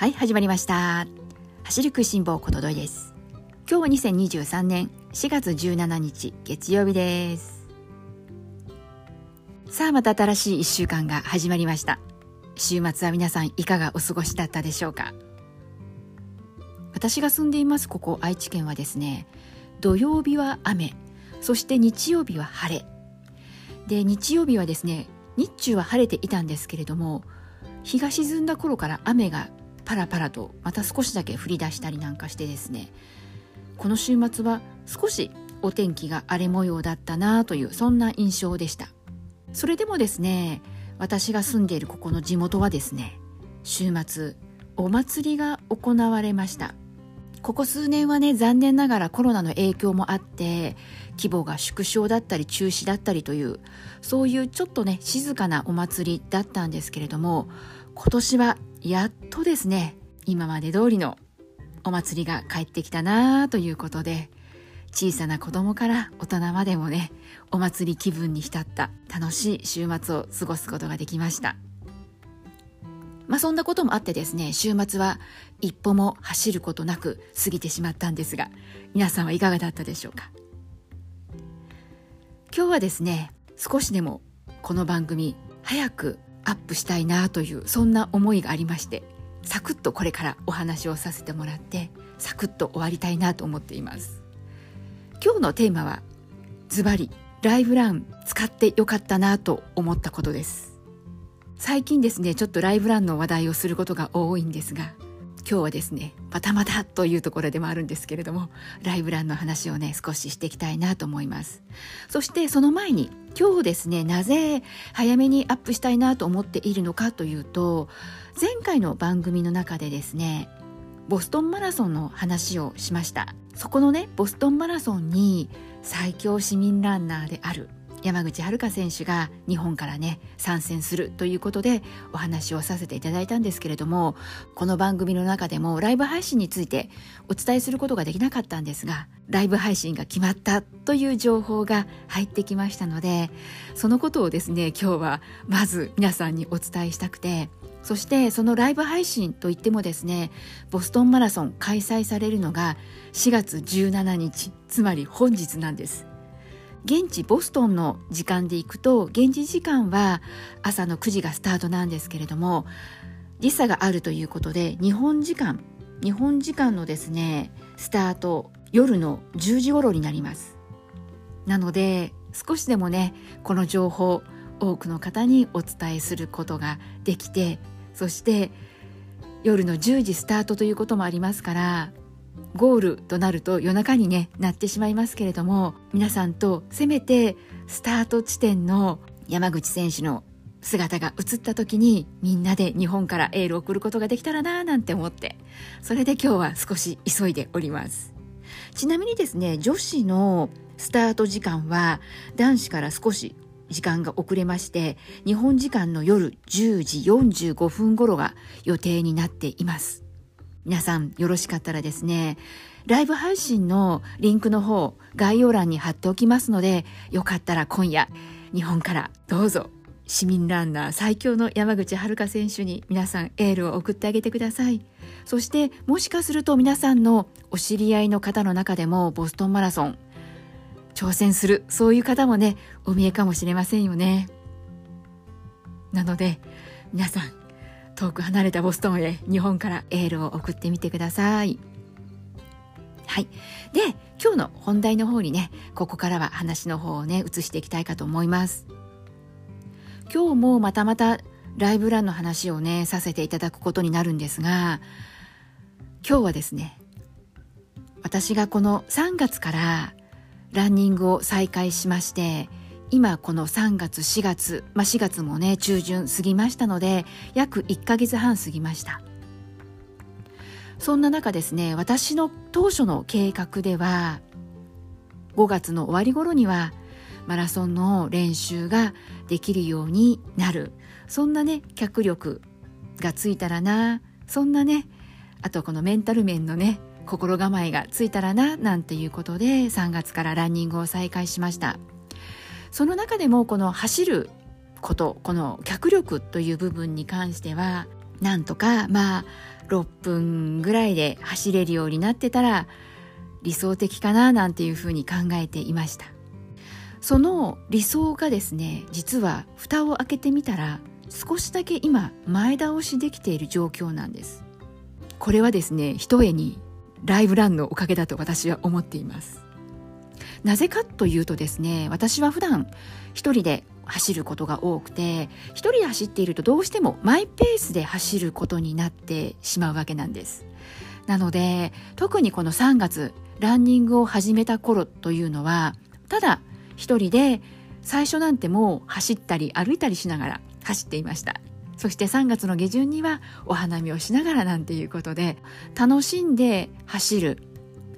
はい始まりました。走る食いしん坊ことどいです。今日は2023年4月17日月曜日です。さあまた新しい1週間が始まりました。週末は皆さんいかがお過ごしだったでしょうか。私が住んでいますここ愛知県はですね土曜日は雨そして日曜日は晴れ。で日曜日はですね日中は晴れていたんですけれども日が沈んだ頃から雨がパラパラとまた少しだけ降り出したりなんかしてですね。この週末は少しお天気が荒れ模様だったなというそんな印象でした。それでもですね私が住んでいるここの地元はですね週末お祭りが行われました。ここ数年はね残念ながらコロナの影響もあって規模が縮小だったり中止だったりというそういうちょっとね静かなお祭りだったんですけれども今年はやっとですね今まで通りのお祭りが帰ってきたなということで小さな子供から大人までもねお祭り気分に浸った楽しい週末を過ごすことができました。まあそんなこともあってですね週末は一歩も走ることなく過ぎてしまったんですが皆さんはいかがだったでしょうか。今日はですね少しでもこの番組早くアップしたいなというそんな思いがありましてサクッとこれからお話をさせてもらってサクッと終わりたいなと思っています。今日のテーマはズバリライブラン使ってよかったなと思ったことです。最近ですねちょっとライブランの話題をすることが多いんですが今日はですねまたまたというところでもあるんですけれどもライブランの話をね少ししていきたいなと思います。そしてその前に今日ですねなぜ早めにアップしたいなと思っているのかというと前回の番組の中でですねボストンマラソンの話をしました。そこのねボストンマラソンに最強市民ランナーである山口遥選手が日本からね参戦するということでお話をさせていただいたんですけれどもこの番組の中でもライブ配信についてお伝えすることができなかったんですがライブ配信が決まったという情報が入ってきましたのでそのことをですね今日はまず皆さんにお伝えしたくてそしてそのライブ配信といってもですねボストンマラソン開催されるのが4月17日つまり本日なんです。現地ボストンの時間で行くと現地時間は朝の9時がスタートなんですけれども時差があるということで日本時間日本時間のですねスタート夜の10時頃になります。なので少しでもねこの情報多くの方にお伝えすることができてそして夜の10時スタートということもありますからゴールとなると夜中にねなってしまいますけれども皆さんとせめてスタート地点の山口選手の姿が映った時にみんなで日本からエールを送ることができたらななんて思ってそれで今日は少し急いでおります。ちなみにですね女子のスタート時間は男子から少し時間が遅れまして日本時間の夜10時45分頃が予定になっています。皆さんよろしかったらですねライブ配信のリンクの方概要欄に貼っておきますのでよかったら今夜日本からどうぞ市民ランナー最強の山口遥選手に皆さんエールを送ってあげてください。そしてもしかすると皆さんのお知り合いの方の中でもボストンマラソン挑戦するそういう方もねお見えかもしれませんよね。なので皆さん遠く離れたボストンへ日本からエールを送ってみてください。はい。で、今日の本題の方にね、ここからは話の方をね、移していきたいかと思います。今日もまたまたライブランの話をね、させていただくことになるんですが、今日はですね、私がこの3月からランニングを再開しまして、今この3月4月、まあ、4月もね中旬過ぎましたので約1ヶ月半過ぎました。そんな中ですね私の当初の計画では5月の終わり頃にはマラソンの練習ができるようになる。そんなね脚力がついたらなそんなねあとこのメンタル面のね心構えがついたらななんていうことで3月からランニングを再開しました。その中でもこの走ることこの脚力という部分に関してはなんとかまあ6分ぐらいで走れるようになってたら理想的かななんていうふうに考えていました。その理想がですね実は蓋を開けてみたら少しだけ今前倒しできている状況なんです。これはですねひとえにライブランのおかげだと私は思っています。なぜかというとですね私は普段一人で走ることが多くて一人で走っているとどうしてもマイペースで走ることになってしまうわけなんです。なので特にこの3月ランニングを始めた頃というのはただ一人で最初なんてもう走ったり歩いたりしながら走っていました。そして3月の下旬にはお花見をしながらなんていうことで楽しんで走る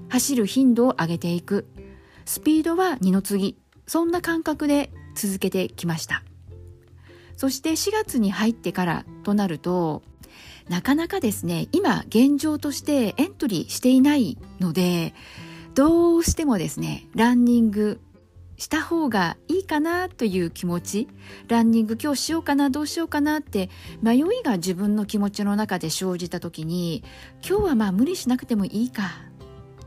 走る頻度を上げていくスピードは二の次。そんな感覚で続けてきました。そして4月に入ってからとなるとなかなかですね今現状としてエントリーしていないのでどうしてもですねランニングした方がいいかなという気持ちランニング今日しようかなどうしようかなって迷いが自分の気持ちの中で生じた時に今日はまあ無理しなくてもいいか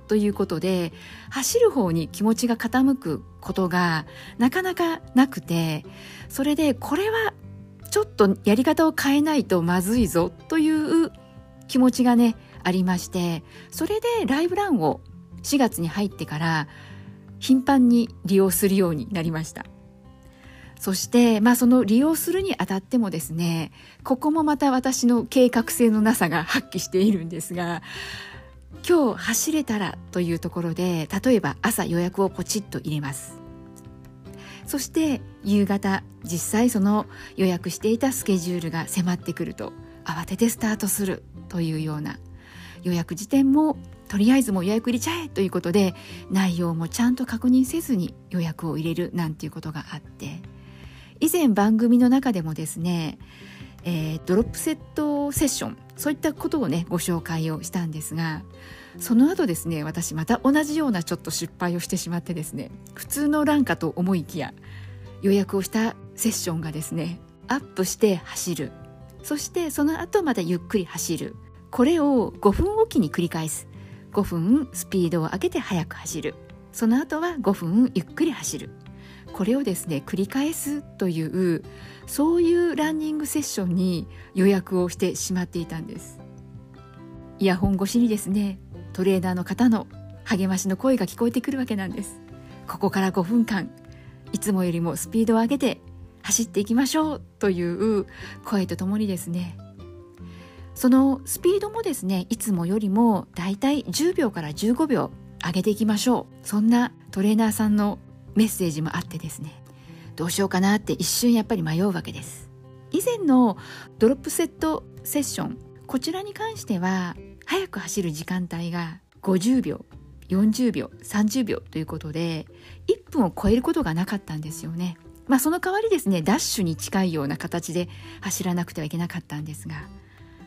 ということで走る方に気持ちが傾くことがなかなかなくてそれでこれはちょっとやり方を変えないとまずいぞという気持ちがねありましてそれでライブランを4月に入ってから頻繁に利用するようになりました。そして、まあ、その利用するにあたってもですねここもまた私の計画性のなさが発揮しているんですが今日走れたらというところで例えば朝予約をポチッと入れます。そして夕方実際その予約していたスケジュールが迫ってくると慌ててスタートするというような予約時点もとりあえずもう予約入れちゃえということで内容もちゃんと確認せずに予約を入れるなんていうことがあって以前番組の中でもですね、えー、ドロップセットセッション。そういったことをねご紹介をしたんですがその後ですね私また同じようなちょっと失敗をしてしまってですね普通の欄かと思いきや予約をしたセッションがですねアップして走る。そしてその後またゆっくり走る。これを5分おきに繰り返す。5分スピードを上げて速く走る。その後は5分ゆっくり走る。これをですね繰り返すというそういうランニングセッションに予約をしてしまっていたんです。イヤホン越しにですねトレーナーの方の励ましの声が聞こえてくるわけなんです。ここから5分間いつもよりもスピードを上げて走っていきましょうという声とともにですね。そのスピードもですねいつもよりもだいたい10秒から15秒上げていきましょう。そんなトレーナーさんのメッセージもあってですねどうしようかなって一瞬やっぱり迷うわけです。以前のドロップセットセッションこちらに関しては速く走る時間帯が50秒40秒30秒ということで1分を超えることがなかったんですよね。まあその代わりですねダッシュに近いような形で走らなくてはいけなかったんですが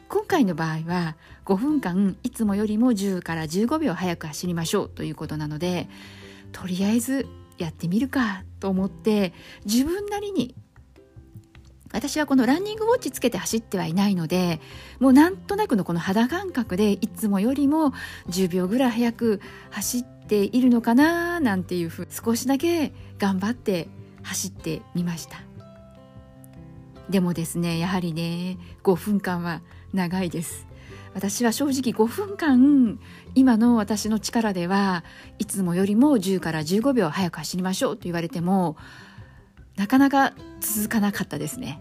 今回の場合は5分間いつもよりも10から15秒早く走りましょうということなのでとりあえずやってみるかと思って自分なりに私はこのランニングウォッチつけて走ってはいないのでもうなんとなくのこの肌感覚でいつもよりも10秒ぐらい早く走っているのかななんていうふう少しだけ頑張って走ってみました。でもですねやはりね5分間は長いです。私は正直5分間今の私の力ではいつもよりも10から15秒早く走りましょうと言われてもなかなか続かなかったですね。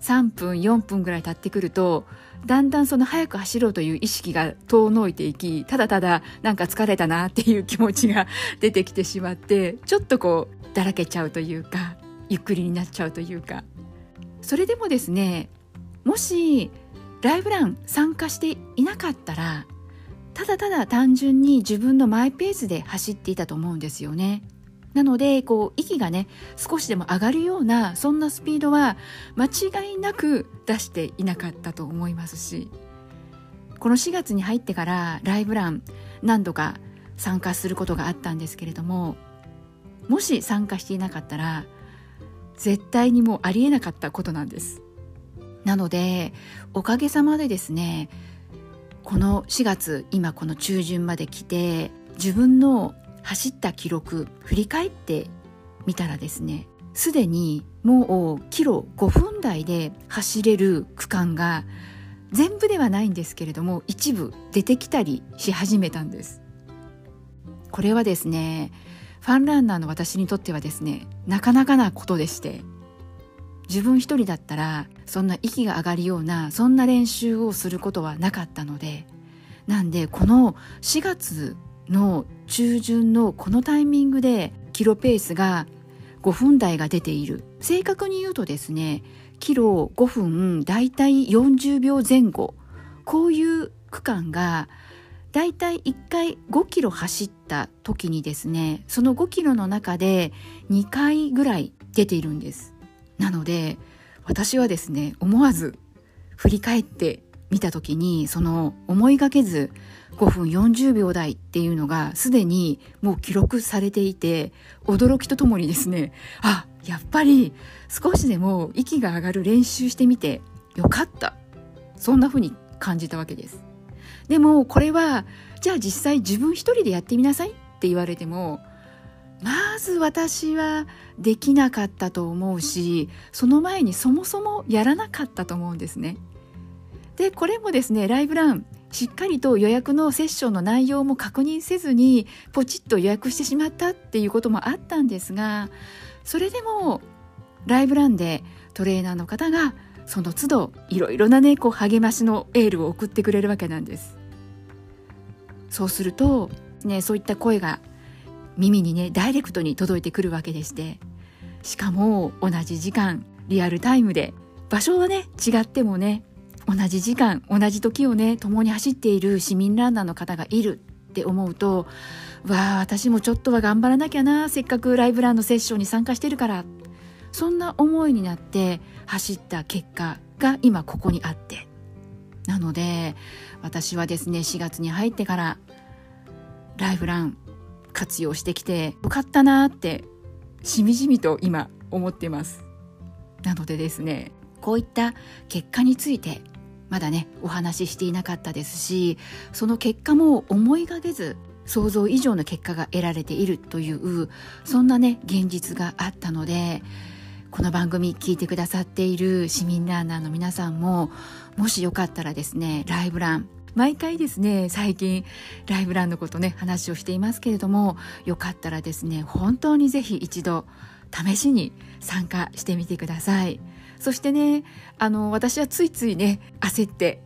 3分4分ぐらい経ってくるとだんだんその早く走ろうという意識が遠のいていきただただなんか疲れたなっていう気持ちが出てきてしまってちょっとこうだらけちゃうというかゆっくりになっちゃうというか。それでもですねもしライブラン参加していなかったらただただ単純に自分のマイペースで走っていたと思うんですよね。なのでこう息がね少しでも上がるようなそんなスピードは間違いなく出していなかったと思いますしこの4月に入ってからライブラン何度か参加することがあったんですけれどももし参加していなかったら絶対にもうありえなかったことなんですなのでおかげさまでですねこの4月今この中旬まで来て自分の走った記録振り返ってみたらですねすでにもうキロ5分台で走れる区間が全部ではないんですけれども一部出てきたりし始めたんです。これはですねファンランナーの私にとってはですねなかなかなことでして自分一人だったらそんな息が上がるようなそんな練習をすることはなかったのでなんでこの4月の中旬のこのタイミングでキロペースが5分台が出ている。正確に言うとですねキロ5分だいたい40秒前後。こういう区間がだいたい1回5キロ走った時にですねその5キロの中で2回ぐらい出ているんです。なので私はですね思わず振り返ってみた時にその思いがけず5分40秒台っていうのがすでにもう記録されていて驚きとともにですねあやっぱり少しでも息が上がる練習してみてよかった。そんな風に感じたわけです。でもこれはじゃあ実際自分一人でやってみなさいって言われてもまず私はできなかったと思うしその前にそもそもやらなかったと思うんですね。でこれもですねライブランしっかりと予約のセッションの内容も確認せずにポチッと予約してしまったっていうこともあったんですがそれでもライブランでトレーナーの方がその都度いろいろなねこう励ましのエールを送ってくれるわけなんです。そうするとねそういった声が耳にねダイレクトに届いてくるわけでして。しかも同じ時間リアルタイムで場所はね違ってもね同じ時間同じ時をね共に走っている市民ランナーの方がいるって思うとわあ私もちょっとは頑張らなきゃなせっかくライブランのセッションに参加してるから。そんな思いになって走った結果が今ここにあって。なので私はですね4月に入ってからライブラン活用してきてよかったなってしみじみと今思ってます。なのでですねこういった結果についてまだねお話ししていなかったですしその結果も思いがけず想像以上の結果が得られているというそんなね現実があったのでこの番組聞いてくださっている市民ランナーの皆さんももしよかったらですねライブラン毎回ですね最近ライブランのことね話をしていますけれどもよかったらですね本当にぜひ一度試しに参加してみてください。そしてねあの私はついついね焦って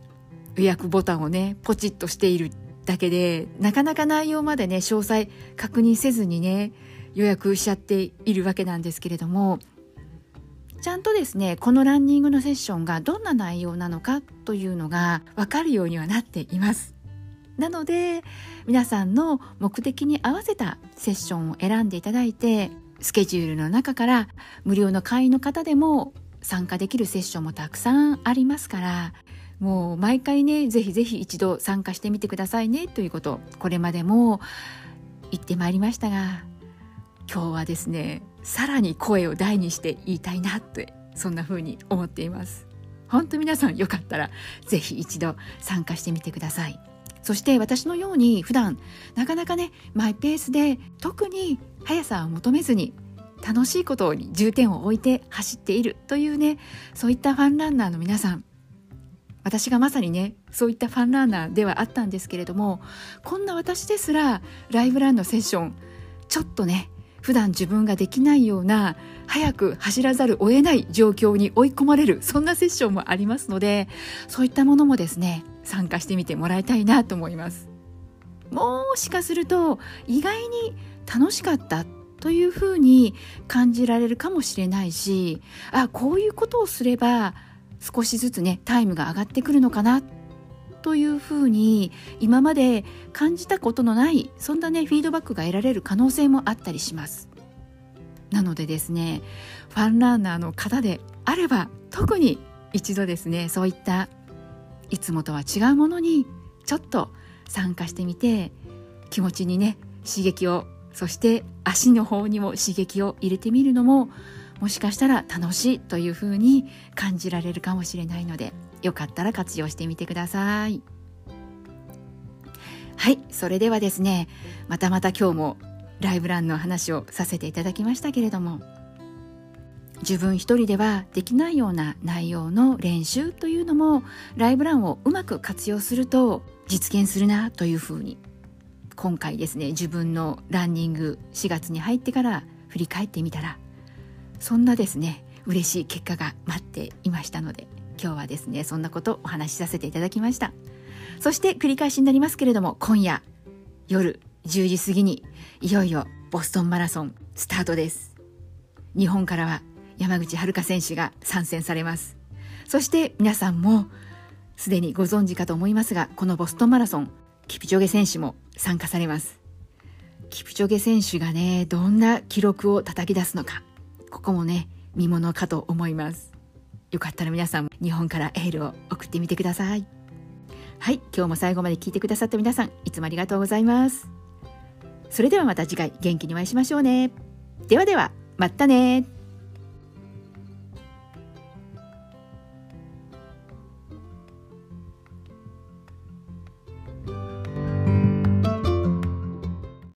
予約ボタンをねポチッとしているだけでなかなか内容までね詳細確認せずにね予約しちゃっているわけなんですけれどもちゃんとですねこのランニングのセッションがどんな内容なのかというのが分かるようにはなっています。なので皆さんの目的に合わせたセッションを選んでいただいてスケジュールの中から無料の会員の方でも参加できるセッションもたくさんありますからもう毎回ねぜひぜひ一度参加してみてくださいねということこれまでも言ってまいりましたが今日はですねさらに声を大にして言いたいなってそんな風に思っています。本当皆さんよかったらぜひ一度参加してみてください。そして私のように普段なかなかねマイペースで特に速さを求めずに楽しいことに重点を置いて走っているというねそういったファンランナーの皆さん。私がまさにねそういったファンランナーではあったんですけれどもこんな私ですらライブランのセッションちょっとね普段自分ができないような早く走らざるを得ない状況に追い込まれるそんなセッションもありますのでそういったものもですね参加してみてもらいたいなと思います。もしかすると意外に楽しかったというふうに感じられるかもしれないしあこういうことをすれば少しずつねタイムが上がってくるのかなというふうに今まで感じたことのないそんなねフィードバックが得られる可能性もあったりします。なのでですねファンランナーの方であれば特に一度ですねそういったいつもとは違うものにちょっと参加してみて気持ちにね刺激をそして足の方にも刺激を入れてみるのももしかしたら楽しいというふうに感じられるかもしれないのでよかったら活用してみてください。はいそれではですねまたまた今日もライブランの話をさせていただきましたけれども自分一人ではできないような内容の練習というのもライブランをうまく活用すると実現するなというふうに今回ですね自分のランニング4月に入ってから振り返ってみたらそんなですね嬉しい結果が待っていましたので今日はですねそんなことをお話しさせていただきました。そして繰り返しになりますけれども今夜夜10時過ぎにいよいよボストンマラソンスタートです。日本からは山口遥選手が参戦されます。そして皆さんもすでにご存知かと思いますがこのボストンマラソンキプチョゲ選手も参加されます。キプチョゲ選手がねどんな記録を叩き出すのかここもね見ものかと思います。よかったら皆さん日本からエールを送ってみてください。はい今日も最後まで聞いてくださった皆さんいつもありがとうございます。それではまた次回元気にお会いしましょうね。ではではまたね